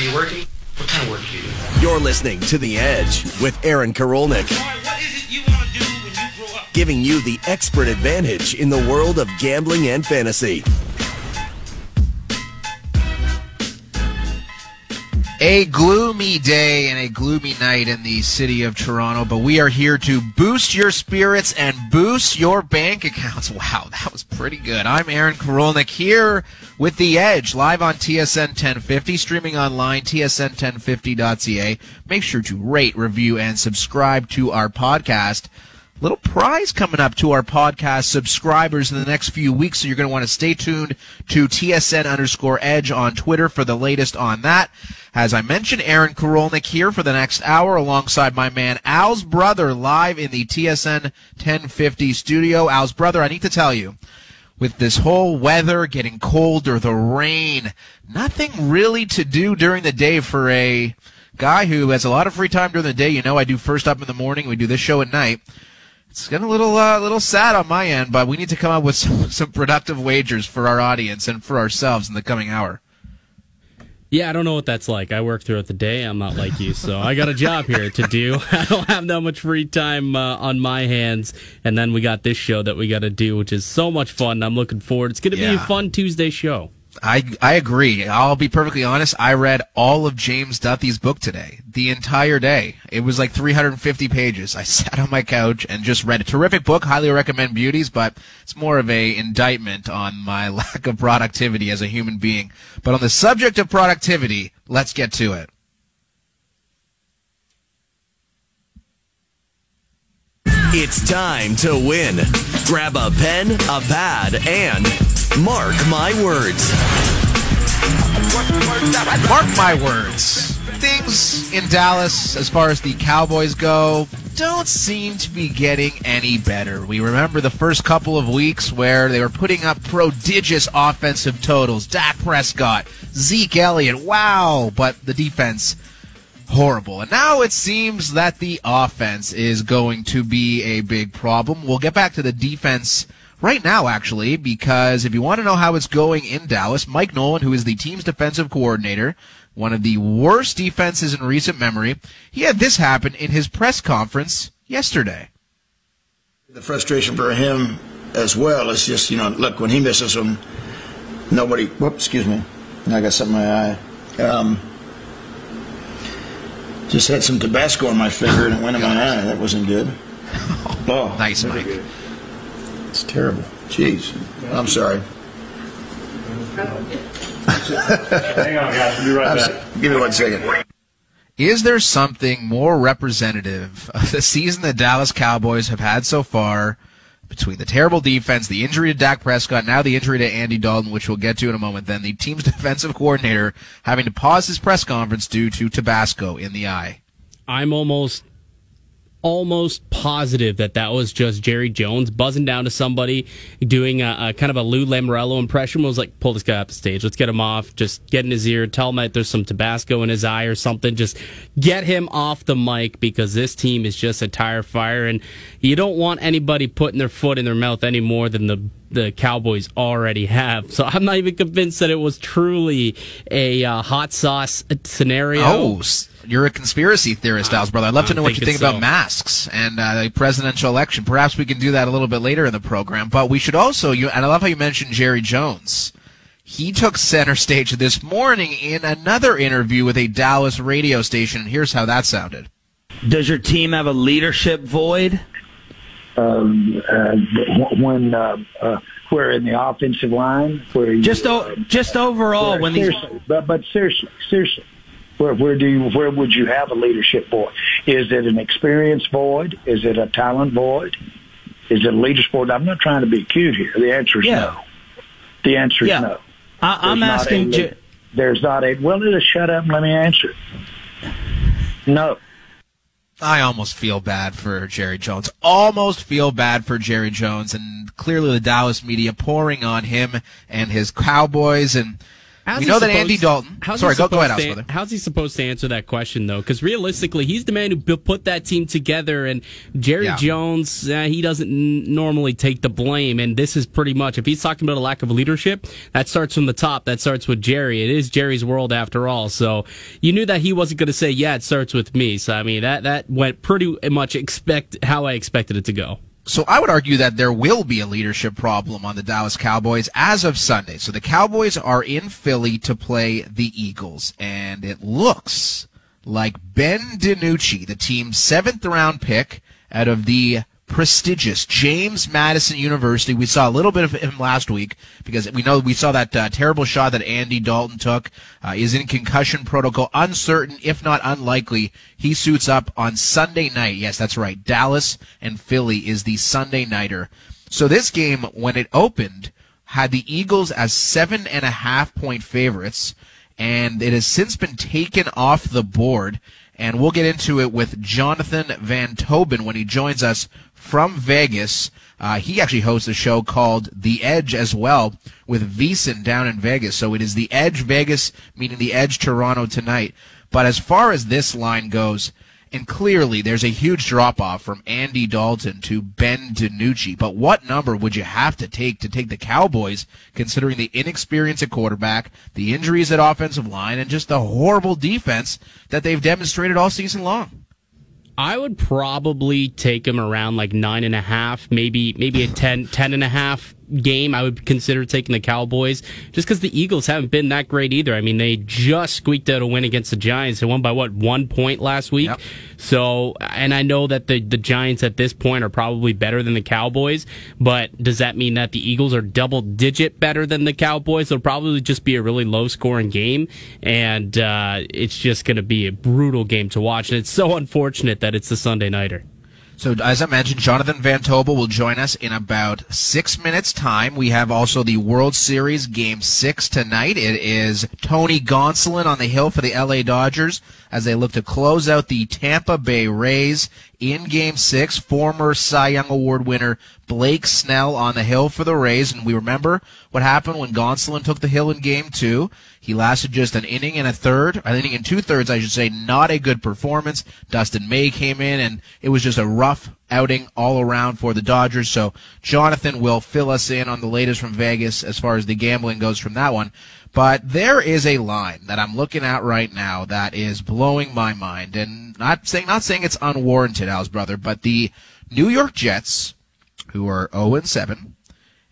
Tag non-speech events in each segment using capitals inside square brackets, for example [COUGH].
you working? What kind of work do you do? You're listening to The Edge with Aaron Karolnik. Giving you the expert advantage in the world of gambling and fantasy. A gloomy day and a gloomy night in the city of Toronto, but we are here to boost your spirits and boost your bank accounts. [LAUGHS] Wow, that was pretty good. I'm Aaron Karolnik here with The Edge, live on TSN 1050, streaming online, tsn1050.ca. Make sure to rate, review, and subscribe to our podcast little prize coming up to our podcast subscribers in the next few weeks. So you're going to want to stay tuned to TSN underscore edge on Twitter for the latest on that. As I mentioned, Aaron Karolnik here for the next hour alongside my man Al's brother live in the TSN 1050 studio. Al's brother, I need to tell you, with this whole weather getting colder, the rain, nothing really to do during the day for a guy who has a lot of free time during the day. You know, I do first up in the morning. We do this show at night. It's getting a little, uh, little sad on my end, but we need to come up with some, [LAUGHS] some productive wagers for our audience and for ourselves in the coming hour. Yeah, I don't know what that's like. I work throughout the day. I'm not like you, so I got a job here to do. [LAUGHS] I don't have that much free time uh, on my hands. And then we got this show that we got to do, which is so much fun. I'm looking forward. It's going to yeah. be a fun Tuesday show. I I agree. I'll be perfectly honest. I read all of James Duthie's book today, the entire day. It was like 350 pages. I [LAUGHS] sat on my couch and just read a terrific book. Highly recommend Beauties, but it's more of a indictment on my [LAUGHS] lack of productivity as a human being. But on the subject of productivity, let's get to it. It's time to win. Grab a pen, a pad, and mark my words. Mark my words. Things in Dallas, as far as the Cowboys go, don't seem to be getting any better. We remember the first couple of weeks where they were putting up prodigious offensive totals. Dak Prescott, Zeke Elliott, wow, but the defense horrible. And now it seems that the offense is going to be a big problem. We'll get back to the defense right now, actually, because if you want to know how it's going in Dallas, Mike Nolan, who is the team's defensive coordinator, one of the worst defenses in recent memory, he had this happen in his press conference yesterday. The frustration for him as well is just, you know, look, when he misses them, nobody, whoops, excuse me, I got something in my eye. Um, just had some Tabasco on my finger and it went in my eye. That wasn't good. [LAUGHS] Oh, nice, Mike. It's terrible. Jeez. I'm sorry. Hang on, guys. I'll be right back. Give me one second. Is there something more representative of the season the Dallas Cowboys have had so far between the terrible defense, the injury to Dak Prescott, now the injury to Andy Dalton, which we'll get to in a moment, then the team's [LAUGHS] defensive coordinator having to pause his press conference due to Tabasco in the eye. I'm almost almost positive that that was just Jerry Jones buzzing down to somebody, doing a, a, kind of a Lou Lamoriello impression. Was like, pull this guy off the stage. Let's get him off. Just get in his ear. Tell him that there's some Tabasco in his eye or something. Just get him off the mic because this team is just a tire fire, and you don't want anybody putting their foot in their mouth any more than the the Cowboys already have. So I'm not even convinced that it was truly a uh, hot sauce scenario. Oh, you're a conspiracy theorist, Al's brother. I'd love to know what you think so. about masks and uh, the presidential election. Perhaps we can do that a little bit later in the program. But we should also, you, and I love how you mentioned Jerry Jones. He took center stage this morning in another interview with a Dallas radio station, and here's how that sounded. Does your team have a leadership void? Um, uh, when uh, uh, we're in the offensive line, where you, just o- just overall when these, but but seriously, seriously, where, where do you, where would you have a leadership void? Is it an experience void? Is it a talent void? Is it a leadership void? I'm not trying to be cute here. The answer is yeah. no. The answer is yeah. no. I, am asking. A, there's not a. Well, just shut up and let me answer. No. I almost feel bad for Jerry Jones. Almost feel bad for Jerry Jones, and clearly the Dallas media pouring on him and his Cowboys and How's he know that supposed- Andy Dalton. how's Sorry, go, go ahead, to- brother. How's he supposed to answer that question though? Because realistically, he's the man who put that team together, and Jerry Yeah. Jones, uh, he doesn't n- normally take the blame. And this is pretty much if he's talking about a lack of leadership, that starts from the top. That starts with Jerry. It is Jerry's world after all. So you knew that he wasn't going to say, "Yeah, it starts with me." So I mean, that that went pretty much expect how I expected it to go. So I would argue that there will be a leadership problem on the Dallas Cowboys as of Sunday. So the Cowboys are in Philly to play the Eagles, and it looks like Ben DiNucci, the team's seventh round pick out of the prestigious James Madison University. We saw a little bit of him last week because we know we saw that uh, terrible shot that Andy Dalton took. Uh, is in concussion protocol, uncertain if not unlikely. He suits up on Sunday night. Yes, that's right. Dallas and Philly is the Sunday nighter. So this game, when it opened, had the Eagles as seven and a half point favorites, and it has since been taken off the board. And we'll get into it with Jonathan Van Tobel when he joins us from Vegas. Uh, he actually hosts a show called The Edge as well with VSiN down in Vegas. So it is The Edge Vegas, meaning The Edge Toronto tonight. But as far as this line goes, and clearly there's a huge drop off from Andy Dalton to Ben DiNucci. But what number would you have to take to take the Cowboys, considering the inexperience at quarterback, the injuries at offensive line, and just the horrible defense that they've demonstrated all season long? I would probably take him around like nine and a half, maybe maybe a 10, 10 and a half game. I would consider taking the Cowboys just because the Eagles haven't been that great either. I mean, they just squeaked out a win against the Giants. They won by what one point last week. Yep. So, and I know that the the Giants at this point are probably better than the Cowboys, but does that mean that the Eagles are double digit better than the Cowboys? It'll probably just be a really low scoring game, and uh, it's just going to be a brutal game to watch. And it's so unfortunate that it's the Sunday nighter. So, as I mentioned, Jonathan Van Tobel will join us in about six minutes' time. We have also the World Series Game 6 tonight. It is Tony Gonsolin on the hill for the LA Dodgers as they look to close out the Tampa Bay Rays in Game 6. Former Cy Young Award winner Blake Snell on the hill for the Rays. And we remember what happened when Gonsolin took the hill in Game 2. He lasted just an inning and a third, an inning and two thirds, I should say. Not a good performance. Dustin May came in, and it was just a rough outing all around for the Dodgers. So Jonathan will fill us in on the latest from Vegas as far as the gambling goes from that one. But there is a line that I'm looking at right now that is blowing my mind, and not saying not saying it's unwarranted, Al's brother, but the New York Jets, who are 0 and 7,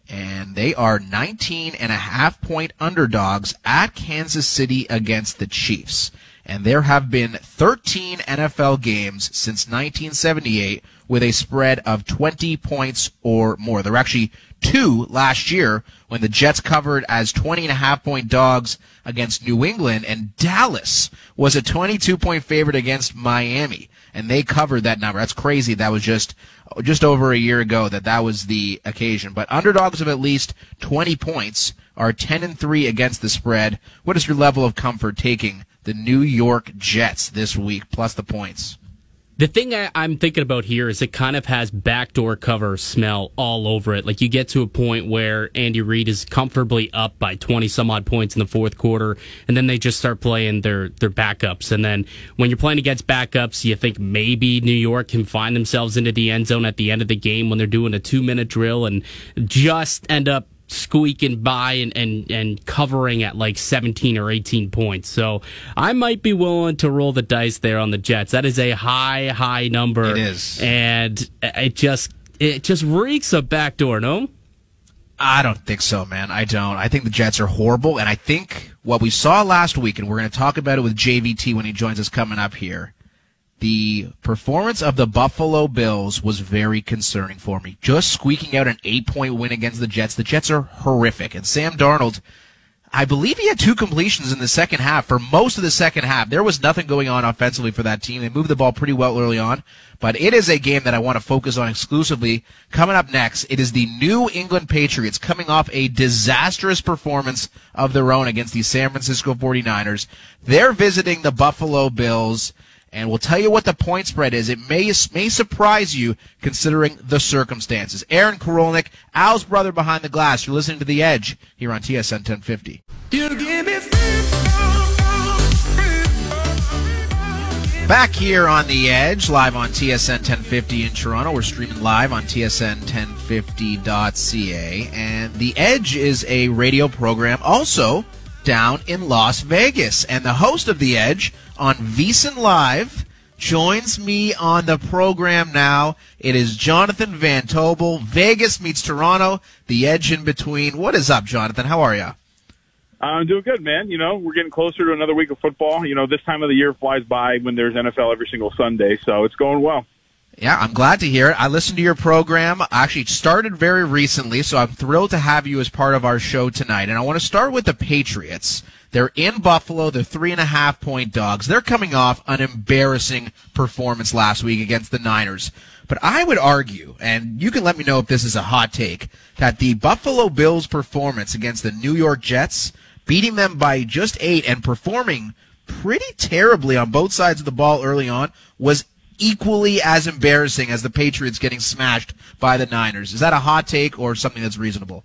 and they are 19 and a half point underdogs at Kansas City against the Chiefs. And there have been 13 NFL games since 1978 with a spread of 20 points or more. There were actually two last year when the Jets covered as 20 and a half point dogs against New England and Dallas was a 22 point favorite against Miami and they covered that number. That's crazy. That was just just over a year ago that that was the occasion. But underdogs of at least 20 points are 10 and 3 against the spread. What is your level of comfort taking the New York Jets this week plus the points? The thing I, I'm thinking about here is it kind of has backdoor cover smell all over it. Like you get to a point where Andy Reid is comfortably up by 20 some odd points in the fourth quarter, and then they just start playing their, their backups. And then when you're playing against backups, you think maybe New York can find themselves into the end zone at the end of the game when they're doing a two minute drill and just end up squeaking by and, and, and covering at like 17 or 18 points. So I might be willing to roll the dice there on the Jets. That is a high, high number. It is. And it just, it just reeks of backdoor, no? I don't think so, man. I don't. I think the Jets are horrible, and I think what we saw last week, and we're going to talk about it with JVT when he joins us coming up here. The performance of the Buffalo Bills was very concerning for me. Just squeaking out an eight point win against the Jets. The Jets are horrific. And Sam Darnold, I believe he had two completions in the second half. For most of the second half, there was nothing going on offensively for that team. They moved the ball pretty well early on. But it is a game that I want to focus on exclusively. Coming up next, it is the New England Patriots coming off a disastrous performance of their own against the San Francisco 49ers. They're visiting the Buffalo Bills. And we'll tell you what the point spread is. It may may surprise you considering the circumstances. Aaron Korolnik, Al's brother behind the glass. You're listening to The Edge here on TSN 1050. Back here on The Edge, live on TSN 1050 in Toronto. We're streaming live on tsn1050.ca. And The Edge is a radio program also down in Las Vegas. And the host of The Edge on VSiN Live joins me on the program now. It is Jonathan Van Tobel. Vegas meets Toronto, the Edge in between. What is up, Jonathan? How are you? I'm doing good, man. You know, we're getting closer to another week of football. You know, this time of the year flies by when there's NFL every single Sunday, so it's going well. Yeah, I'm glad to hear it. I listened to your program. I actually started very recently, so I'm thrilled to have you as part of our show tonight. And I want to start with the Patriots. They're in Buffalo. They're three and a half point dogs. They're coming off an embarrassing performance last week against the Niners. But I would argue, and you can let me know if this is a hot take, that the Buffalo Bills performance against the New York Jets beating them by just eight and performing pretty terribly on both sides of the ball early on was equally as embarrassing as the Patriots getting smashed by the Niners. Is that a hot take or something that's reasonable?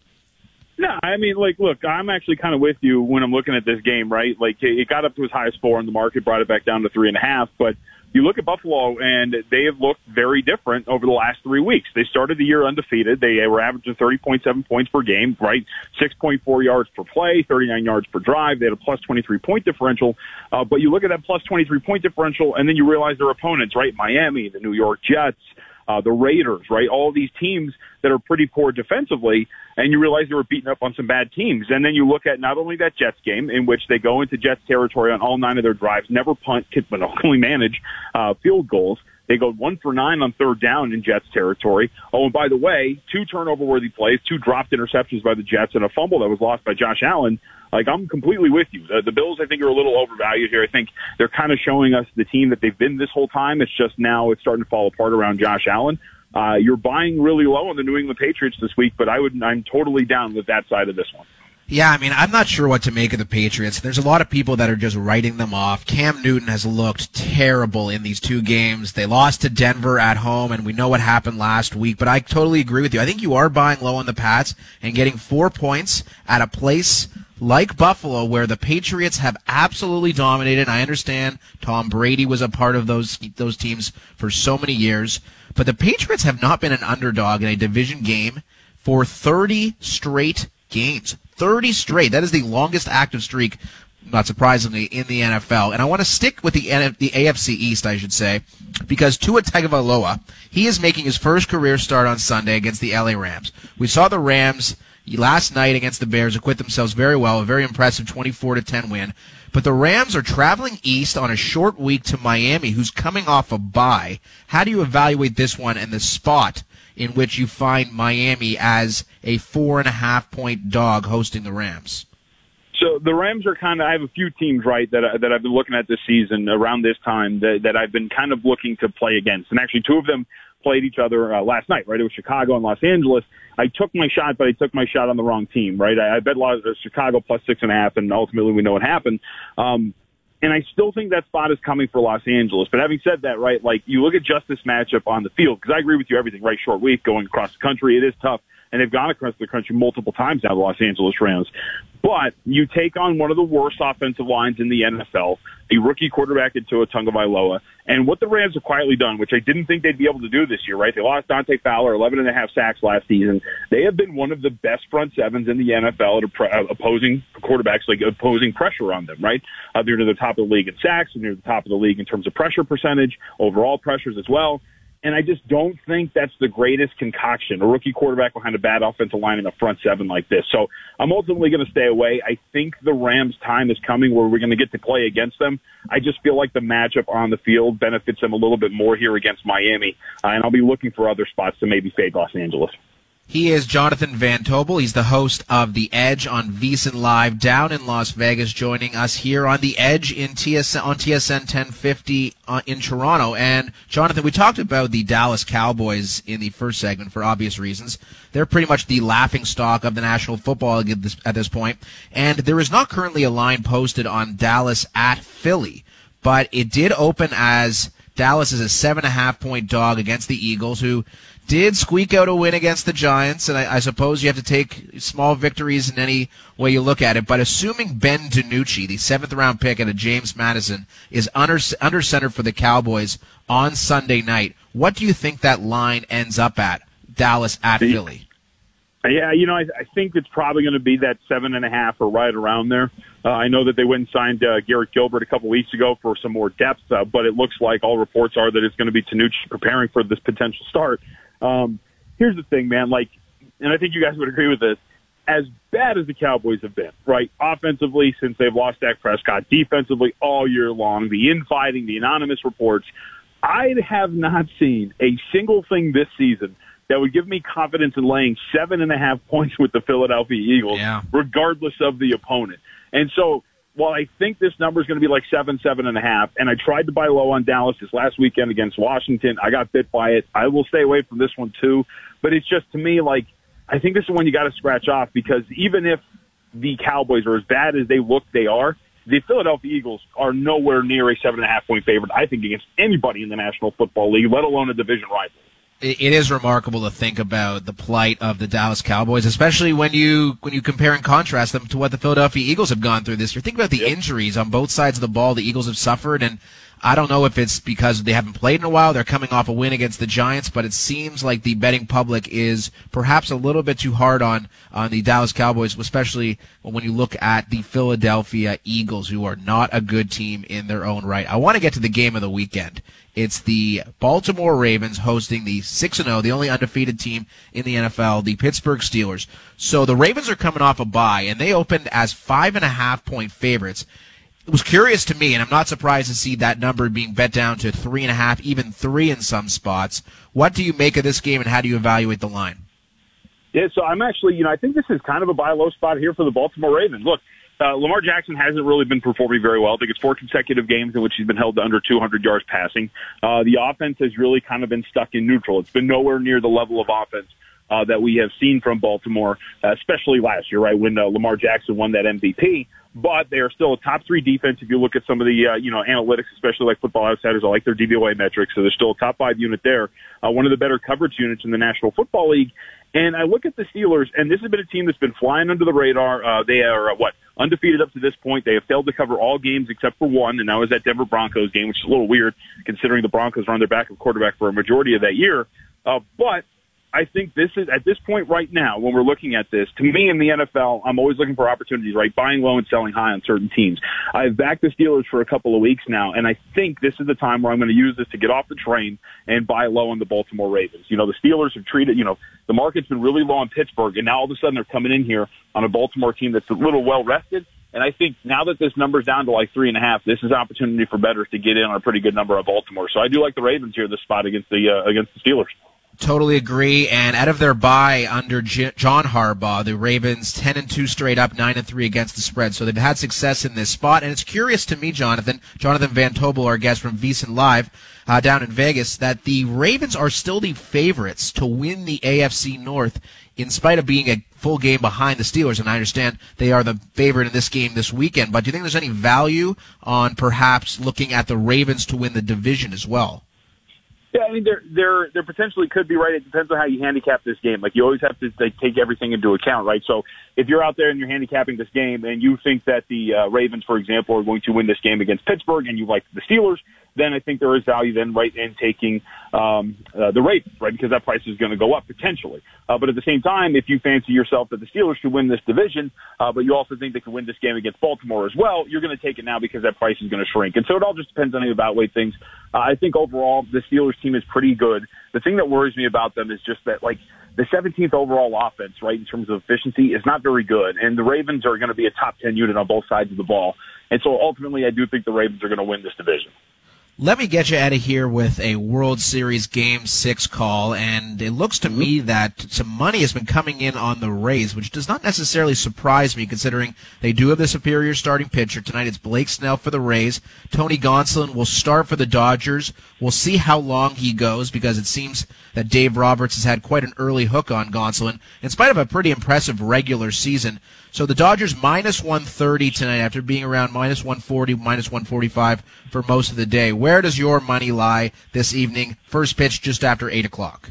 No, I mean, like, look, I'm actually kind of with you when I'm looking at this game, right? Like, it got up to as high as four in the market, brought it back down to three and a half, but you look at Buffalo and they have looked very different over the last three weeks. They started the year undefeated. They were averaging 30.7 points per game, right? 6.4 yards per play, 39 yards per drive. They had a plus 23 point differential. Uh, but you look at that plus 23 point differential and then you realize their opponents, right? Miami, the New York Jets, uh, the Raiders, right? All these teams that are pretty poor defensively, and you realize they were beating up on some bad teams. And then you look at not only that Jets game in which they go into Jets territory on all nine of their drives, never punt, but [LAUGHS] only manage uh, field goals. They go one for nine on third down in Jets territory. Oh, and by the way, two turnover worthy plays, two dropped interceptions by the Jets, and a fumble that was lost by Josh Allen. Like I'm completely with you. The, the Bills, I think, are a little overvalued here. I think they're kind of showing us the team that they've been this whole time. It's just now it's starting to fall apart around Josh Allen. Uh, you're buying really low on the New England Patriots this week, but I would I'm totally down with that side of this one. Yeah, I mean, I'm not sure what to make of the Patriots. There's a lot of people that are just writing them off. Cam Newton has looked terrible in these two games. They lost to Denver at home, and we know what happened last week, but I totally agree with you. I think you are buying low on the Pats and getting four points at a place like Buffalo, where the Patriots have absolutely dominated. I understand Tom Brady was a part of those those teams for so many years, but the Patriots have not been an underdog in a division game for 30 straight games. 30 straight. That is the longest active streak, not surprisingly, in the NFL. And I want to stick with the the AFC East, I should say, because Tua Tagovailoa, he is making his first career start on Sunday against the LA Rams. We saw the Rams last night against the Bears acquit themselves very well, a very impressive 24 to 10 win. But the Rams are traveling east on a short week to Miami, who's coming off a bye. How do you evaluate this one and the spot in which you find Miami as a four and a half point dog hosting the Rams? So the Rams are kind of. I have a few teams right that that I've been looking at this season around this time that that I've been kind of looking to play against, and actually two of them played each other uh, last night. Right, it was Chicago and Los Angeles. I took my shot, but I took my shot on the wrong team. Right, I, I bet Los, uh, Chicago plus six and a half, and ultimately we know what happened. Um, and I still think that spot is coming for Los Angeles. But having said that, right, like you look at just this matchup on the field, because I agree with you everything, right? Short week going across the country, it is tough and they've gone across the country multiple times now, the Los Angeles Rams. But you take on one of the worst offensive lines in the NFL, a rookie quarterback in Tua Tagovailoa, and what the Rams have quietly done, which I didn't think they'd be able to do this year, right? They lost Dante Fowler, 11 and a half sacks last season. They have been one of the best front sevens in the NFL at uh, opposing quarterbacks, like opposing pressure on them, right? Uh, they're near the top of the league in sacks, and near the top of the league in terms of pressure percentage, overall pressures as well. And I just don't think that's the greatest concoction. A rookie quarterback behind a bad offensive line in a front seven like this. So I'm ultimately going to stay away. I think the Rams' time is coming where we're going to get to play against them. I just feel like the matchup on the field benefits them a little bit more here against Miami. Uh, and I'll be looking for other spots to maybe fade Los Angeles. He is Jonathan Van Tobel. He's the host of The Edge on VSiN Live down in Las Vegas, joining us here on The Edge in TSN, on TSN 1050 uh, in Toronto. And Jonathan, we talked about the Dallas Cowboys in the first segment for obvious reasons. They're pretty much the laughing stock of the National Football League at this, at this point. And there is not currently a line posted on Dallas at Philly, but it did open as Dallas is a seven and a half point dog against the Eagles, who did squeak out a win against the Giants, and I, I, suppose you have to take small victories in any way you look at it. But assuming Ben DiNucci, the seventh round pick at a James Madison, is under under center for the Cowboys on Sunday night, what do you think that line ends up at? Dallas at Philly. Yeah, you know, I, I think it's probably going to be that seven and a half or right around there. Uh, I know that they went and signed uh, Garrett Gilbert a couple weeks ago for some more depth, uh, but it looks like all reports are that it's going to be DiNucci preparing for this potential start. Um, here's the thing, man. Like, and I think you guys would agree with this. As bad as the Cowboys have been, right? Offensively, since they've lost Dak Prescott, defensively all year long, the infighting, the anonymous reports, I have not seen a single thing this season that would give me confidence in laying seven and a half points with the Philadelphia Eagles, yeah. regardless of the opponent. And so while I think this number is going to be like seven, seven and a half, and I tried to buy low on Dallas this last weekend against Washington, I got bit by it. I will stay away from this one too. But it's just to me like I think this is one you got to scratch off because even if the Cowboys are as bad as they look they are, the Philadelphia Eagles are nowhere near a seven and a half point favorite. I think against anybody in the National Football League, let alone a division rival it is remarkable to think about the plight of the Dallas Cowboys, especially when you when you compare and contrast them to what the Philadelphia Eagles have gone through this year. Think about the yep. injuries on both sides of the ball the Eagles have suffered, and I don't know if it's because they haven't played in a while. They're coming off a win against the Giants, but it seems like the betting public is perhaps a little bit too hard on on the Dallas Cowboys, especially when you look at the Philadelphia Eagles, who are not a good team in their own right. I want to get to the game of the weekend. It's the Baltimore Ravens hosting the 6 0, the only undefeated team in the NFL, the Pittsburgh Steelers. So the Ravens are coming off a bye, and they opened as five and a half point favorites it was curious to me, and I'm not surprised to see that number being bet down to three and a half, even three in some spots. What do you make of this game, and how do you evaluate the line? Yeah, so I'm actually, you know, I think this is kind of a buy low spot here for the Baltimore Ravens. Look, uh, Lamar Jackson hasn't really been performing very well. I think it's four consecutive games in which he's been held to under 200 yards passing. Uh, the offense has really kind of been stuck in neutral. It's been nowhere near the level of offense uh, that we have seen from Baltimore, uh, especially last year, right when uh, Lamar Jackson won that MVP but they are still a top three defense. If you look at some of the, uh, you know, analytics, especially like football outsiders, I like their DVOA metrics. So they're still a top five unit there. Uh, one of the better coverage units in the National Football League. And I look at the Steelers, and this has been a team that's been flying under the radar. Uh, they are, uh, what, undefeated up to this point. They have failed to cover all games except for one, and that was that Denver Broncos game, which is a little weird considering the Broncos were on their backup quarterback for a majority of that year. Uh, but I think this is at this point right now when we're looking at this. To me, in the NFL, I'm always looking for opportunities, right? Buying low and selling high on certain teams. I've backed the Steelers for a couple of weeks now, and I think this is the time where I'm going to use this to get off the train and buy low on the Baltimore Ravens. You know, the Steelers have treated, you know, the market's been really low on Pittsburgh, and now all of a sudden they're coming in here on a Baltimore team that's a little well rested. And I think now that this number's down to like three and a half, this is opportunity for bettors to get in on a pretty good number of Baltimore. So I do like the Ravens here this spot against the uh, against the Steelers. Totally agree. And out of their bye under J- John Harbaugh, the Ravens ten and two straight up, nine and three against the spread. So they've had success in this spot. And it's curious to me, Jonathan, Jonathan Van Tobel, our guest from VSiN Live uh, down in Vegas, that the Ravens are still the favorites to win the AFC North, in spite of being a full game behind the Steelers. And I understand they are the favorite in this game this weekend. But do you think there's any value on perhaps looking at the Ravens to win the division as well? Yeah, I mean, there, there, there potentially could be right. It depends on how you handicap this game. Like you always have to like, take everything into account, right? So if you're out there and you're handicapping this game and you think that the uh, Ravens, for example, are going to win this game against Pittsburgh, and you like the Steelers, then I think there is value then right in taking um, uh, the Ravens, right? Because that price is going to go up potentially. Uh, but at the same time, if you fancy yourself that the Steelers should win this division, uh, but you also think they can win this game against Baltimore as well, you're going to take it now because that price is going to shrink. And so it all just depends on how you evaluate things. Uh, I think overall the Steelers team is pretty good. The thing that worries me about them is just that like the 17th overall offense, right, in terms of efficiency, is not very good. And the Ravens are going to be a top 10 unit on both sides of the ball. And so ultimately, I do think the Ravens are going to win this division. Let me get you out of here with a World Series Game 6 call, and it looks to me mm-hmm. that some money has been coming in on the Rays, which does not necessarily surprise me considering they do have the superior starting pitcher. Tonight it's Blake Snell for the Rays. Tony Gonsolin will start for the Dodgers. We'll see how long he goes because it seems that Dave Roberts has had quite an early hook on Gonsolin, in spite of a pretty impressive regular season. So the Dodgers minus 130 tonight after being around minus 140, minus 145 for most of the day. Where does your money lie this evening? First pitch just after 8 o'clock.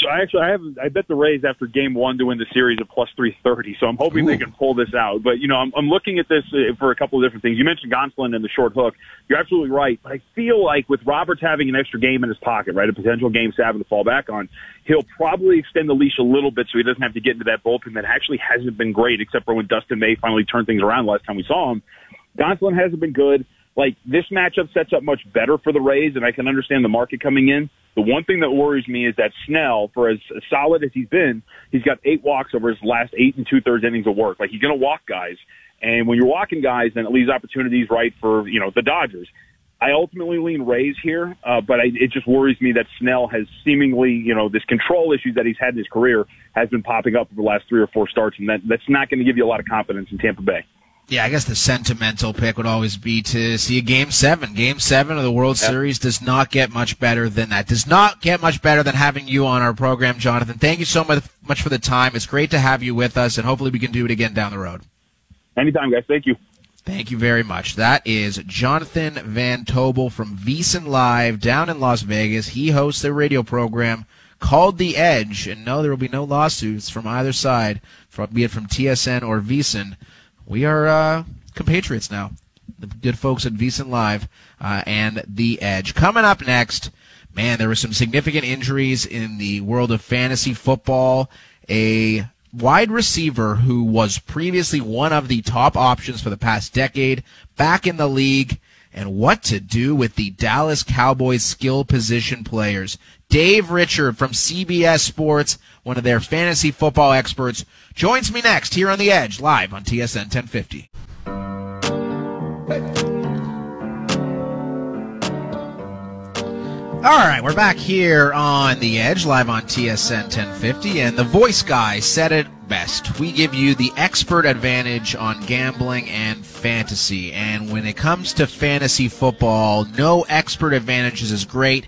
So I actually I have I bet the Rays after Game One to win the series at plus three thirty. So I'm hoping Ooh. they can pull this out. But you know I'm, I'm looking at this uh, for a couple of different things. You mentioned Gonsolin and the short hook. You're absolutely right. But I feel like with Roberts having an extra game in his pocket, right, a potential game seven to fall back on, he'll probably extend the leash a little bit so he doesn't have to get into that bullpen that actually hasn't been great, except for when Dustin May finally turned things around last time we saw him. Gonsolin hasn't been good. Like this matchup sets up much better for the Rays, and I can understand the market coming in. The one thing that worries me is that Snell, for as solid as he's been, he's got eight walks over his last eight and two thirds innings of work. Like he's going to walk guys, and when you're walking guys, then it leaves opportunities right for you know the Dodgers. I ultimately lean Rays here, uh, but I, it just worries me that Snell has seemingly, you know, this control issues that he's had in his career has been popping up over the last three or four starts, and that that's not going to give you a lot of confidence in Tampa Bay. Yeah, I guess the sentimental pick would always be to see a game seven. Game seven of the World yep. Series does not get much better than that. Does not get much better than having you on our program, Jonathan. Thank you so much, much for the time. It's great to have you with us, and hopefully we can do it again down the road. Anytime, guys. Thank you. Thank you very much. That is Jonathan Van Tobel from VSiN Live down in Las Vegas. He hosts a radio program called The Edge, and no, there will be no lawsuits from either side, be it from TSN or VSiN we are uh, compatriots now. The good folks at VSiN Live uh, and The Edge. Coming up next, man, there were some significant injuries in the world of fantasy football. A wide receiver who was previously one of the top options for the past decade back in the league and what to do with the Dallas Cowboys skill position players. Dave Richard from CBS Sports, one of their fantasy football experts, joins me next here on The Edge, live on TSN 1050. All right, we're back here on The Edge, live on TSN 1050, and the voice guy said it best. We give you the expert advantage on gambling and fantasy, and when it comes to fantasy football, no expert advantage is as great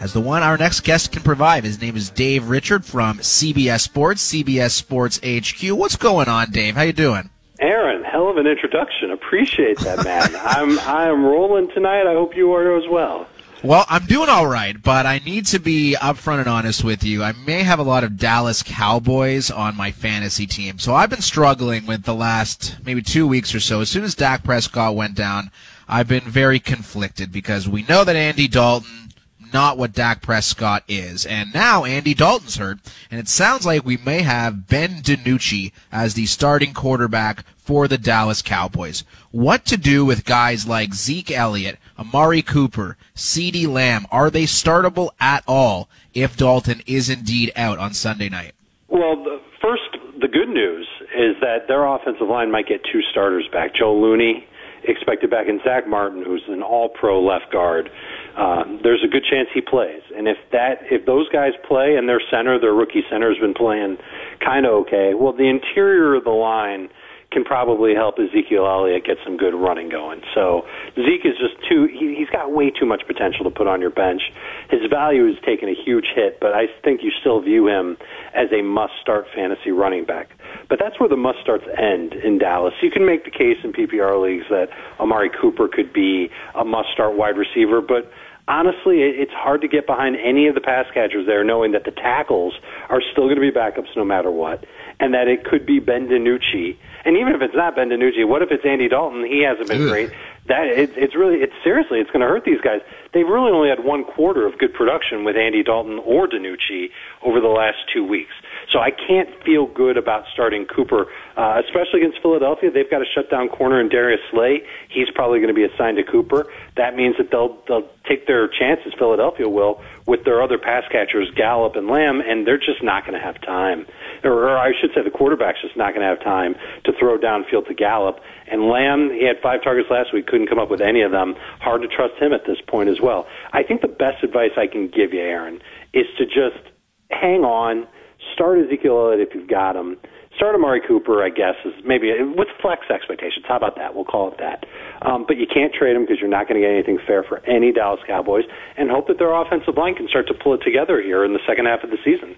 as the one our next guest can provide. His name is Dave Richard from CBS Sports, CBS Sports HQ. What's going on, Dave? How you doing? Aaron, hell of an introduction. Appreciate that, man. [LAUGHS] I'm I'm rolling tonight. I hope you are as well. Well, I'm doing all right, but I need to be upfront and honest with you. I may have a lot of Dallas Cowboys on my fantasy team, so I've been struggling with the last maybe two weeks or so. As soon as Dak Prescott went down, I've been very conflicted because we know that Andy Dalton not what Dak Prescott is. And now Andy Dalton's hurt, and it sounds like we may have Ben DiNucci as the starting quarterback for the Dallas Cowboys. What to do with guys like Zeke Elliott, Amari Cooper, CeeDee Lamb? Are they startable at all if Dalton is indeed out on Sunday night? Well, the, first, the good news is that their offensive line might get two starters back. Joe Looney expected back, and Zack Martin, who's an all-pro left guard um, there's a good chance he plays. And if that, if those guys play and their center, their rookie center has been playing kind of okay, well, the interior of the line can probably help Ezekiel Elliott get some good running going. So Zeke is just too, he, he's got way too much potential to put on your bench. His value has taken a huge hit, but I think you still view him as a must start fantasy running back. But that's where the must starts end in Dallas. You can make the case in PPR leagues that Amari Cooper could be a must start wide receiver, but honestly, it's hard to get behind any of the pass catchers there, knowing that the tackles are still going to be backups no matter what, and that it could be Ben DiNucci. And even if it's not Ben DiNucci, what if it's Andy Dalton? He hasn't been Ugh. great. That it, it's really, it's seriously, it's going to hurt these guys. They've really only had one quarter of good production with Andy Dalton or DiNucci over the last two weeks. So I can't feel good about starting Cooper, uh, especially against Philadelphia. They've got a shutdown corner in Darius Slay. He's probably going to be assigned to Cooper. That means that they'll they'll take their chances. Philadelphia will with their other pass catchers, Gallup and Lamb, and they're just not going to have time. Or, or I should say, the quarterback's just not going to have time to throw downfield to Gallup. And Lamb, he had five targets last week, couldn't come up with any of them. Hard to trust him at this point as well. I think the best advice I can give you, Aaron, is to just hang on Start Ezekiel Elliott if you've got him. Start Amari Cooper, I guess, is maybe with flex expectations. How about that? We'll call it that. Um, but you can't trade him because you're not going to get anything fair for any Dallas Cowboys, and hope that their offensive line can start to pull it together here in the second half of the season.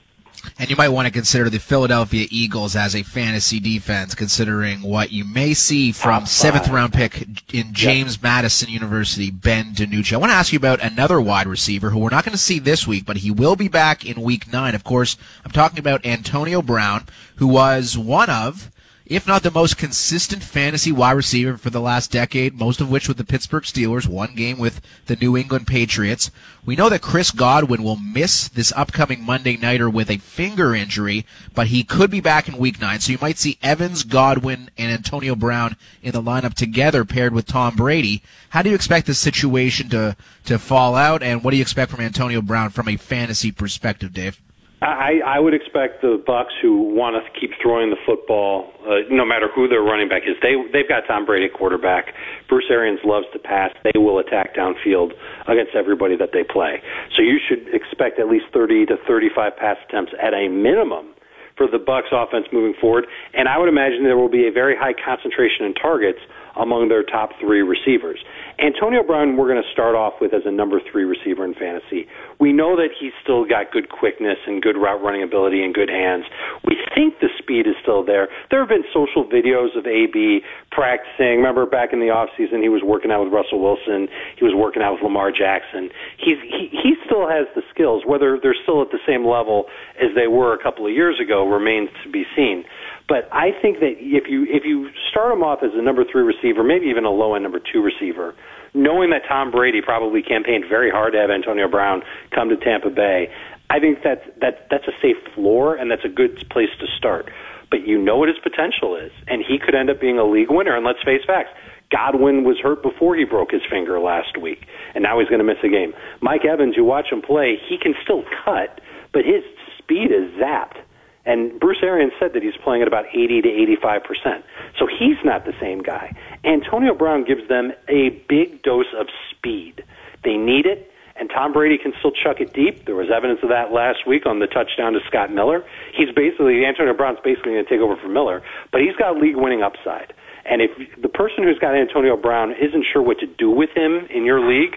And you might want to consider the Philadelphia Eagles as a fantasy defense, considering what you may see from seventh round pick in James yep. Madison University, Ben DiNucci. I want to ask you about another wide receiver who we're not going to see this week, but he will be back in week nine. Of course, I'm talking about Antonio Brown, who was one of if not the most consistent fantasy wide receiver for the last decade, most of which with the Pittsburgh Steelers, one game with the New England Patriots. We know that Chris Godwin will miss this upcoming Monday nighter with a finger injury, but he could be back in week nine. So you might see Evans, Godwin, and Antonio Brown in the lineup together paired with Tom Brady. How do you expect the situation to, to fall out, and what do you expect from Antonio Brown from a fantasy perspective, Dave? I, I would expect the Bucs, who want to keep throwing the football, uh, no matter who their running back is, they they've got Tom Brady quarterback. Bruce Arians loves to pass. They will attack downfield against everybody that they play. So you should expect at least 30 to 35 pass attempts at a minimum for the Bucs offense moving forward. And I would imagine there will be a very high concentration in targets among their top three receivers. Antonio Brown, we're going to start off with as a number three receiver in fantasy. We know that he's still got good quickness and good route running ability and good hands. We think the speed is still there. There have been social videos of AB practicing. Remember back in the off season, he was working out with Russell Wilson. He was working out with Lamar Jackson. He's he, he still has the skills. Whether they're still at the same level as they were a couple of years ago remains to be seen. But I think that if you if you start him off as a number three receiver, maybe even a low end number two receiver, knowing that Tom Brady probably campaigned very hard to have Antonio Brown come to Tampa Bay, I think that's that that's a safe floor and that's a good place to start. But you know what his potential is, and he could end up being a league winner. And let's face facts. Godwin was hurt before he broke his finger last week, and now he's going to miss a game. Mike Evans, you watch him play, he can still cut, but his speed is zapped. And Bruce Arians said that he's playing at about 80 to 85 percent. So he's not the same guy. Antonio Brown gives them a big dose of speed. They need it, and Tom Brady can still chuck it deep. There was evidence of that last week on the touchdown to Scott Miller. He's basically Antonio Brown's basically going to take over for Miller, but he's got league-winning upside. And if the person who's got Antonio Brown isn't sure what to do with him in your league,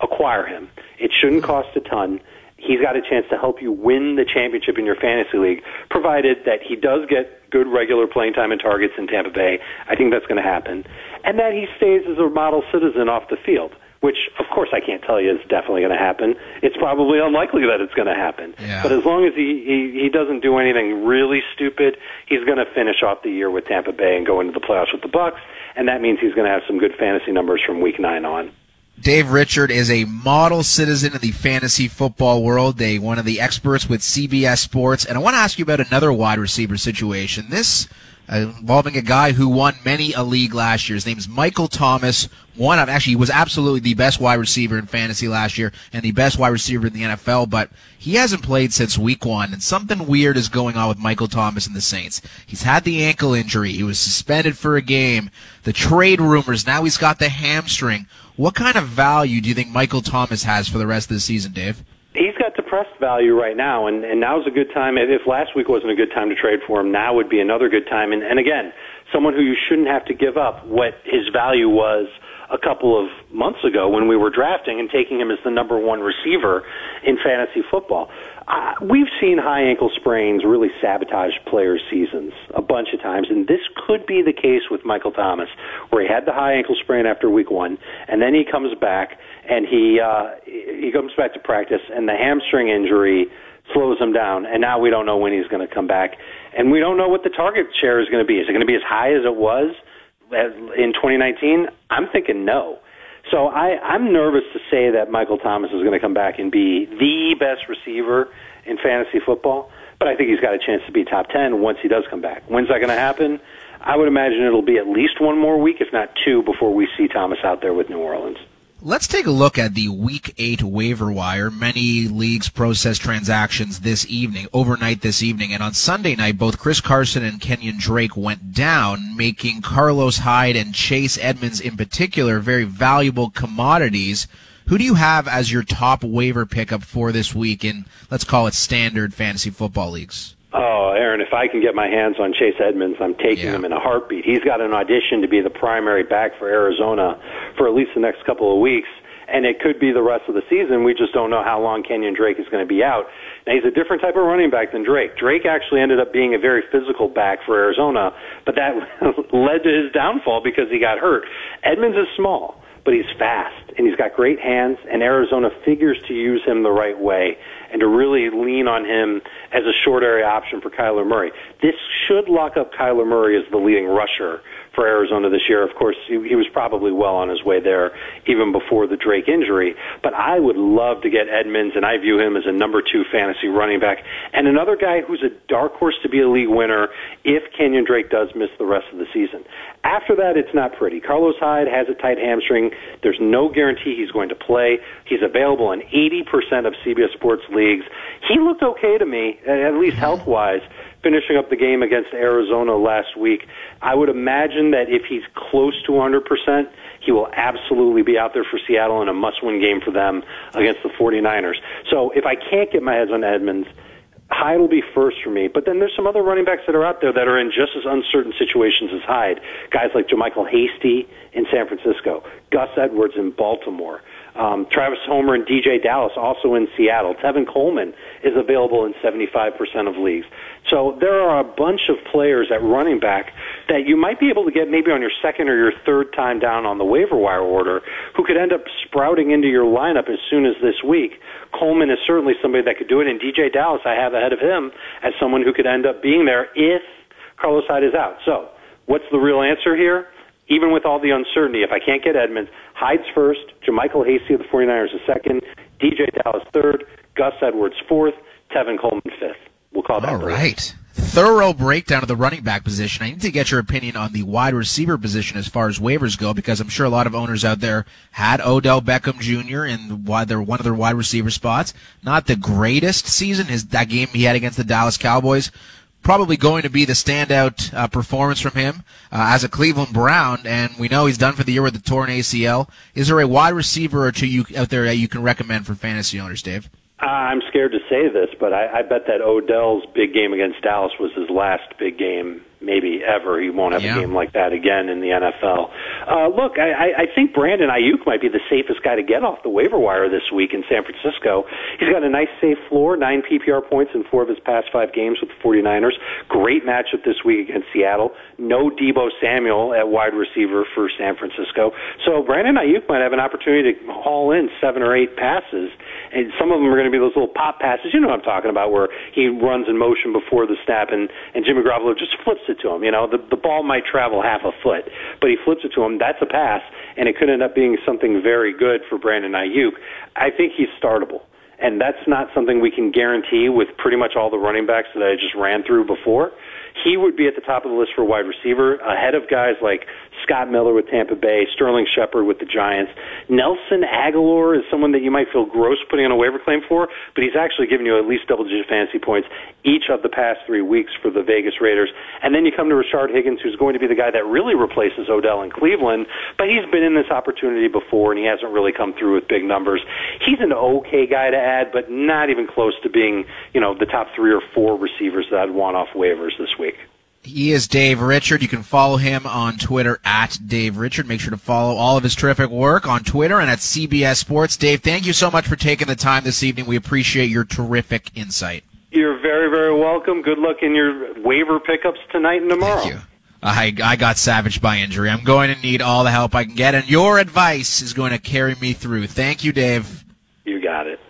acquire him. It shouldn't cost a ton he's got a chance to help you win the championship in your fantasy league, provided that he does get good regular playing time and targets in Tampa Bay. I think that's going to happen. And that he stays as a model citizen off the field, which, of course, I can't tell you is definitely going to happen. It's probably unlikely that it's going to happen. Yeah. But as long as he, he, he doesn't do anything really stupid, he's going to finish off the year with Tampa Bay and go into the playoffs with the Bucs, and that means he's going to have some good fantasy numbers from week nine on. Dave Richard is a model citizen of the fantasy football world. They one of the experts with CBS Sports, and I want to ask you about another wide receiver situation. This uh, involving a guy who won many a league last year. His name's Michael Thomas. One of actually he was absolutely the best wide receiver in fantasy last year and the best wide receiver in the NFL, but he hasn't played since week one, and something weird is going on with Michael Thomas and the Saints. He's had the ankle injury. He was suspended for a game. The trade rumors. Now he's got the hamstring. What kind of value do you think Michael Thomas has for the rest of the season, Dave? He's got depressed value right now, and, and now's a good time. If last week wasn't a good time to trade for him, now would be another good time. And, and again, someone who you shouldn't have to give up what his value was a couple of months ago when we were drafting and taking him as the number one receiver in fantasy football. Uh, we've seen high ankle sprains really sabotage players' seasons a bunch of times, and this could be the case with Michael Thomas, where he had the high ankle sprain after week one, and then he comes back and he uh, he comes back to practice, and the hamstring injury slows him down, and now we don't know when he's going to come back, and we don't know what the target share is going to be. Is it going to be as high as it was in 2019? I'm thinking no. So I, I'm nervous to say that Michael Thomas is going to come back and be the best receiver in fantasy football, but I think he's got a chance to be top 10 once he does come back. When's that going to happen? I would imagine it'll be at least one more week, if not two, before we see Thomas out there with New Orleans. Let's take a look at the Week 8 waiver wire. Many leagues process transactions this evening, overnight this evening, and on Sunday night, both Chris Carson and Kenyan Drake went down, making Carlos Hyde and Chase Edmonds in particular very valuable commodities. Who do you have as your top waiver pickup for this week in, let's call it standard fantasy football leagues? Oh, Aaron, if I can get my hands on Chase Edmonds, I'm taking Yeah. him in a heartbeat. He's got an audition to be the primary back for Arizona for at least the next couple of weeks. and it could be the rest of the season. We just don't know how long Kenyan Drake is going to be out. Now he's a different type of running back than Drake. Drake actually ended up being a very physical back for Arizona, but that [LAUGHS] led to his downfall because he got hurt. Edmonds is small but he's fast and he's got great hands and Arizona figures to use him the right way and to really lean on him as a short area option for Kyler Murray. This should lock up Kyler Murray as the leading rusher for Arizona this year. Of course, he, he was probably well on his way there even before the Drake injury. But I would love to get Edmonds, and I view him as a number two fantasy running back. And another guy who's a dark horse to be a league winner if Kenyan Drake does miss the rest of the season. After that, it's not pretty. Carlos Hyde has a tight hamstring. There's no guarantee he's going to play. He's available in 80% of CBS Sports leagues. He looked okay to me, at least health wise finishing up the game against Arizona last week. I would imagine that if he's close to 100%, he will absolutely be out there for Seattle in a must-win game for them against the 49ers. So if I can't get my head on Edmonds, Hyde will be first for me. But then there's some other running backs that are out there that are in just as uncertain situations as Hyde. Guys like JaMycal Hasty in San Francisco, Gus Edwards in Baltimore. Um, Travis Homer and DeeJay Dallas also in Seattle. Tevin Coleman is available in 75% of leagues. So there are a bunch of players at running back that you might be able to get maybe on your second or your third time down on the waiver wire order who could end up sprouting into your lineup as soon as this week. Coleman is certainly somebody that could do it, and DeeJay Dallas I have ahead of him as someone who could end up being there if Carlos Hyde is out. So what's the real answer here? Even with all the uncertainty, if I can't get Edmonds, Hyde's first, JaMycal Hasty of the 49ers is second, DeeJay Dallas third, Gus Edwards fourth, Tevin Coleman fifth. We'll call that. All right. Thorough breakdown of the running back position. I need to get your opinion on the wide receiver position as far as waivers go, because I'm sure a lot of owners out there had Odell Beckham Jr. in why they're one of their wide receiver spots. Not the greatest season. His that game he had against the Dallas Cowboys probably going to be the standout uh, performance from him uh, as a Cleveland Brown, and we know he's done for the year with the torn ACL. Is there a wide receiver or two you out there that you can recommend for fantasy owners, Dave? Uh, I'm scared to say this, but I, I bet that Odell's big game against Dallas was his last big game maybe ever. He won't have yeah. a game like that again in the NFL. Uh, look, I, I think Brandon Aiyuk might be the safest guy to get off the waiver wire this week in San Francisco. He's got a nice safe floor, nine PPR points in four of his past five games with the 49ers. Great matchup this week against Seattle. No Deebo Samuel at wide receiver for San Francisco. So Brandon Aiyuk might have an opportunity to haul in seven or eight passes, and some of them are going to be those little pop passes. You know what I'm talking about, where he runs in motion before the snap, and and Jimmy Garoppolo just flips it it to him. You know, the the ball might travel half a foot, but he flips it to him. That's a pass, and it could end up being something very good for Brandon Aiyuk. I think he's startable. And that's not something we can guarantee with pretty much all the running backs that I just ran through before. He would be at the top of the list for wide receiver, ahead of guys like Scott Miller with Tampa Bay, Sterling Shepard with the Giants. Nelson Agholor is someone that you might feel gross putting on a waiver claim for, but he's actually given you at least double digit fantasy points each of the past three weeks for the Vegas Raiders. And then you come to Rashard Higgins, who's going to be the guy that really replaces Odell in Cleveland, but he's been in this opportunity before and he hasn't really come through with big numbers. He's an okay guy to add, but not even close to being, you know, the top three or four receivers that I'd want off waivers this week. He is Dave Richard. You can follow him on Twitter at Dave Richard. Make sure to follow all of his terrific work on Twitter and at CBS Sports. Dave, thank you so much for taking the time this evening. We appreciate your terrific insight. You're very, very welcome. Good luck in your waiver pickups tonight and tomorrow. Thank you. I, I got savaged by injury. I'm going to need all the help I can get, and your advice is going to carry me through. Thank you, Dave. You got it.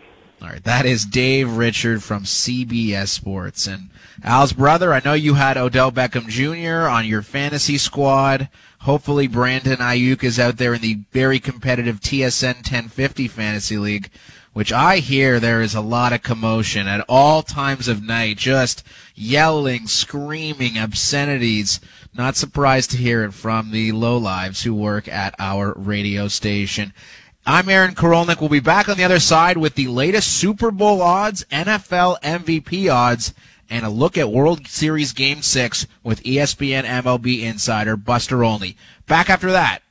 All right, that is Dave Richard from CBS Sports. And Al's brother, I know you had Odell Beckham Jr. on your fantasy squad. Hopefully, Brandon Aiyuk is out there in the very competitive TSN 1050 fantasy league, which I hear there is a lot of commotion at all times of night, just yelling, screaming, obscenities. Not surprised to hear it from the lowlives who work at our radio station. I'm Aaron Korolnik. We'll be back on the other side with the latest Super Bowl odds, NFL MVP odds, and a look at World Series Game 6 with ESPN MLB insider Buster Olney. Back after that.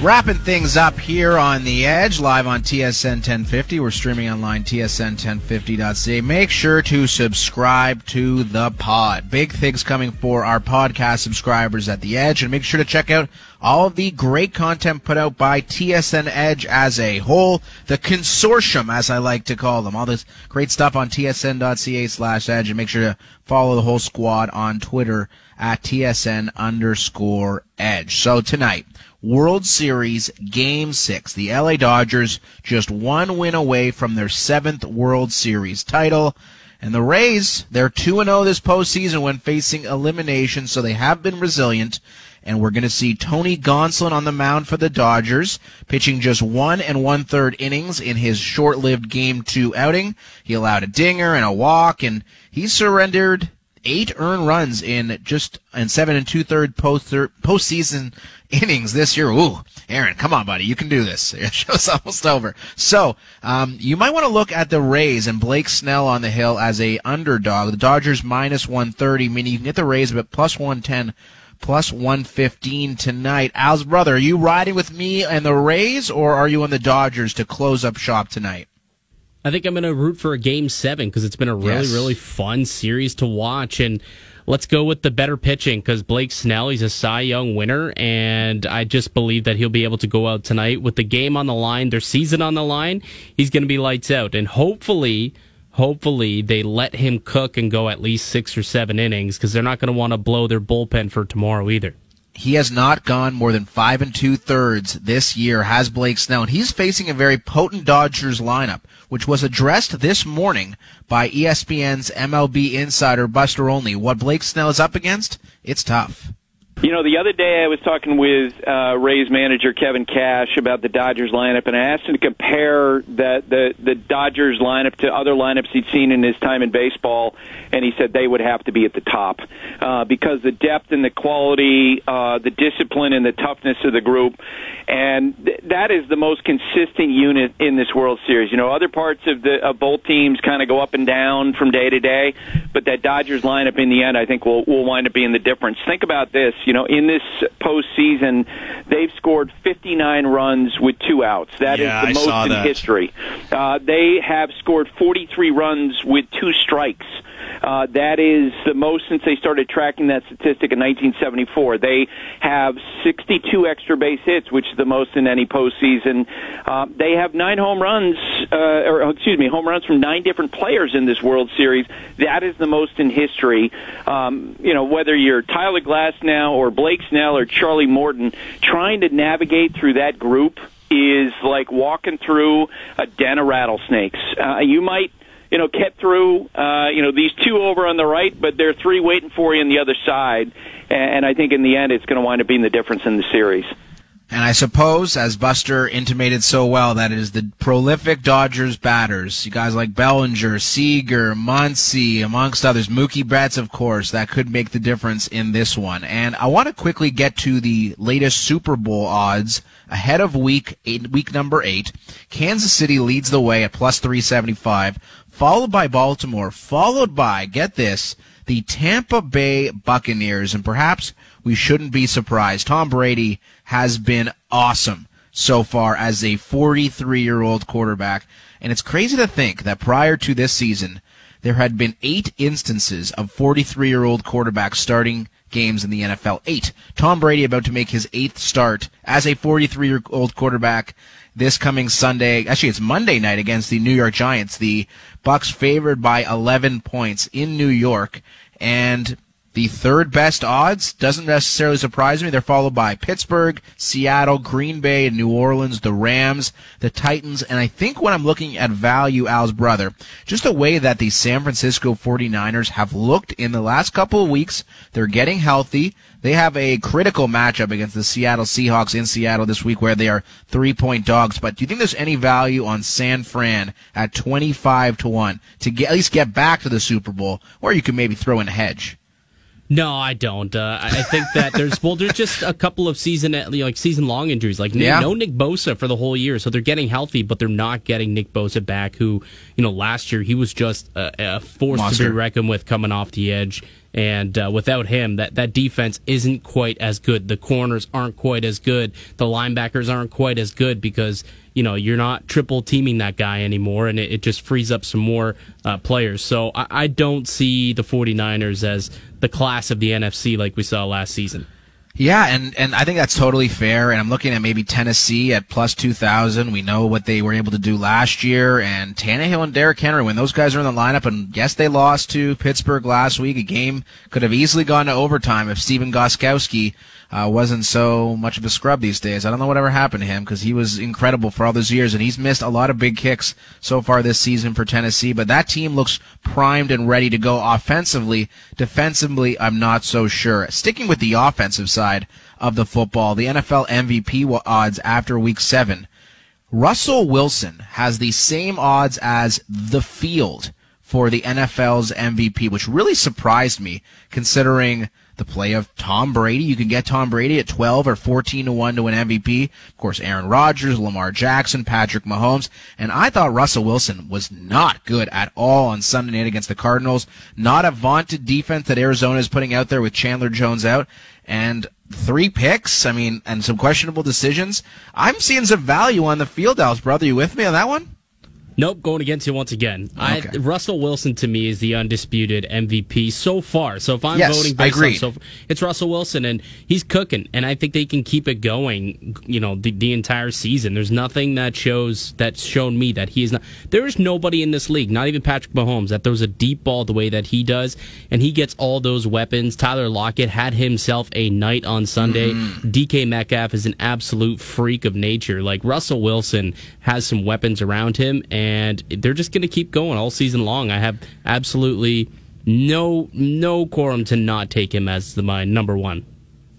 Wrapping things up here on the Edge, live on TSN 1050. We're streaming online, tsn1050.ca. Make sure to subscribe to the pod. Big things coming for our podcast subscribers at the Edge, and make sure to check out all of the great content put out by TSN Edge as a whole, the consortium, as I like to call them. All this great stuff on tsn.ca slash edge, and make sure to follow the whole squad on Twitter at TSN underscore edge. So tonight, World Series Game 6. The LA Dodgers just one win away from their seventh World Series title. And the Rays, they're 2-0 this postseason when facing elimination, so they have been resilient. And we're going to see Tony Gonsolin on the mound for the Dodgers, pitching just one and one third innings in his short-lived Game 2 outing. He allowed a dinger and a walk, and he surrendered eight earned runs in just in seven and two third post postseason [LAUGHS] innings this year. Ooh, Aaron, come on, buddy, you can do this. [LAUGHS] The show's almost over. So um, you might want to look at the Rays and Blake Snell on the hill as a underdog. The Dodgers minus one thirty, meaning you can get the Rays but plus one ten. Plus 115 tonight. Al's brother, are you riding with me and the Rays, or are you on the Dodgers to close up shop tonight? I think I'm going to root for a game seven because it's been a really, yes. really fun series to watch. And let's go with the better pitching because Blake Snell, he's a Cy Young winner. And I just believe that he'll be able to go out tonight with the game on the line, their season on the line. He's going to be lights out. And hopefully, hopefully they let him cook and go at least six or seven innings because they're not going to want to blow their bullpen for tomorrow either he has not gone more than five and two thirds this year, has Blake Snell, and he's facing a very potent Dodgers lineup, which was addressed this morning by ESPN's MLB insider Buster Olney. What Blake Snell is up against, it's tough. You know, the other day I was talking with uh, Rays manager Kevin Cash about the Dodgers lineup, and I asked him to compare the, the the Dodgers lineup to other lineups he'd seen in his time in baseball, and he said they would have to be at the top uh, because the depth and the quality, uh, the discipline and the toughness of the group, and th- that is the most consistent unit in this World Series. You know, other parts of the of both teams kind of go up and down from day to day, but that Dodgers lineup in the end, I think will will wind up being the difference. Think about this you know, in this postseason, they've scored 59 runs with two outs. That yeah, is the most in history. Uh, they have scored 43 runs with two strikes. Uh, that is the most since they started tracking that statistic in 1974. They have 62 extra base hits, which is the most in any postseason. Uh, they have nine home runs, uh, or excuse me, home runs from nine different players in this World Series. That is the most in history. Um, you know, whether you're Tyler Glasnow or Blake Snell or Charlie Morton, trying to navigate through that group is like walking through a den of rattlesnakes. Uh, you might you know, get through, uh, you know, these two over on the right, but there are three waiting for you on the other side. And I think in the end, it's going to wind up being the difference in the series. And I suppose, as Buster intimated so well, that it is the prolific Dodgers batters, you guys like Bellinger, Seager, Muncy, amongst others, Mookie Betts, of course, that could make the difference in this one. And I want to quickly get to the latest Super Bowl odds ahead of week eight, week number eight. Kansas City leads the way at plus 375, followed by Baltimore, followed by, get this, the Tampa Bay Buccaneers. And perhaps we shouldn't be surprised. Tom Brady has been awesome so far as a 43 year old quarterback. And it's crazy to think that prior to this season, there had been eight instances of 43 year old quarterbacks starting games in the NFL. Eight. Tom Brady about to make his eighth start as a 43 year old quarterback this coming Sunday. Actually, it's Monday night against the New York Giants. The Bucs favored by 11 points in New York. And the third best odds doesn't necessarily surprise me. They're followed by Pittsburgh, Seattle, Green Bay, and New Orleans, the Rams, the Titans, and I think when I'm looking at value, Al's brother, just the way that the San Francisco 49ers have looked in the last couple of weeks, they're getting healthy. They have a critical matchup against the Seattle Seahawks in Seattle this week where they are three point dogs. But do you think there's any value on San Fran at 25 to 1 to get, at least get back to the Super Bowl, or you could maybe throw in a hedge? No, I don't. Uh, I think that there's well, there's just a couple of season like season long injuries. Like Yeah. no Nick Bosa for the whole year, so they're getting healthy, but they're not getting Nick Bosa back. Who you know last year he was just a, a force to Monster. be reckoned with coming off the edge. And uh, without him, that, that defense isn't quite as good. The corners aren't quite as good. The linebackers aren't quite as good because you know you're not triple teaming that guy anymore, and it, it just frees up some more uh, players. So I, I don't see the 49ers as the class of the NFC like we saw last season. Yeah, and, and I think that's totally fair. And I'm looking at maybe Tennessee at plus 2,000. We know what they were able to do last year. And Tannehill and Derrick Henry, when those guys are in the lineup, and yes, they lost to Pittsburgh last week. A game could have easily gone to overtime if Stephen Gostkowski uh, wasn't so much of a scrub these days. I don't know whatever happened to him because he was incredible for all those years, and he's missed a lot of big kicks so far this season for Tennessee. But that team looks primed and ready to go offensively. Defensively, I'm not so sure. Sticking with the offensive side of the football, the NFL MVP odds after week seven. Russell Wilson has the same odds as the field for the NFL's MVP, which really surprised me considering the play of Tom Brady. You can get Tom Brady at 12 or 14 to 1 to win MVP. Of course, Aaron Rodgers, Lamar Jackson, Patrick Mahomes. And I thought Russell Wilson was not good at all on Sunday night against the Cardinals. Not a vaunted defense that Arizona is putting out there with Chandler Jones out. And three picks, I mean, and some questionable decisions. I'm seeing some value on the field house, brother. You with me on that one? Nope, going against you once again. I, Russell Wilson to me is the undisputed MVP so far. So if I'm Yes, voting I based agree. on so it's Russell Wilson, and he's cooking, and I think they can keep it going. You know, the, the entire season. There's nothing that shows that's shown me that he is not. There is nobody in this league, not even Patrick Mahomes, that throws a deep ball the way that he does, and he gets all those weapons. Tyler Lockett had himself a night on Sunday. Mm-hmm. DK Metcalf is an absolute freak of nature. Like Russell Wilson has some weapons around him, and they're just going to keep going all season long. I have absolutely no no quorum to not take him as the my number one.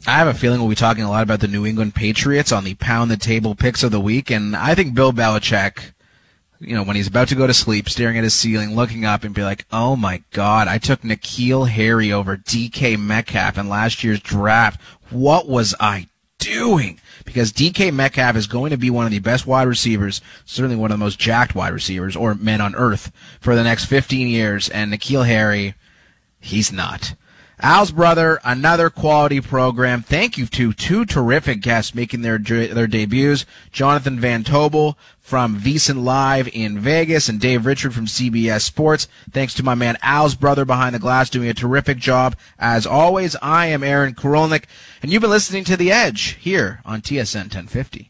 I have a feeling we'll be talking a lot about the New England Patriots on the pound the table picks of the week, and I think Bill Belichick, you know, when he's about to go to sleep, staring at his ceiling, looking up and be like, "Oh my God, I took N'Keal Harry over DK Metcalf in last year's draft. What was I doing?" Because DK Metcalf is going to be one of the best wide receivers, certainly one of the most jacked wide receivers or men on earth for the next 15 years, and N'Keal Harry, he's not. Al's brother, another quality program. Thank you to two terrific guests making their their debuts: Jonathan Van Tobel from VSiN Live in Vegas and Dave Richard from CBS Sports. Thanks to my man Al's brother behind the glass doing a terrific job. As always, I am Aaron Korolnik, and you've been listening to The Edge here on TSN 1050.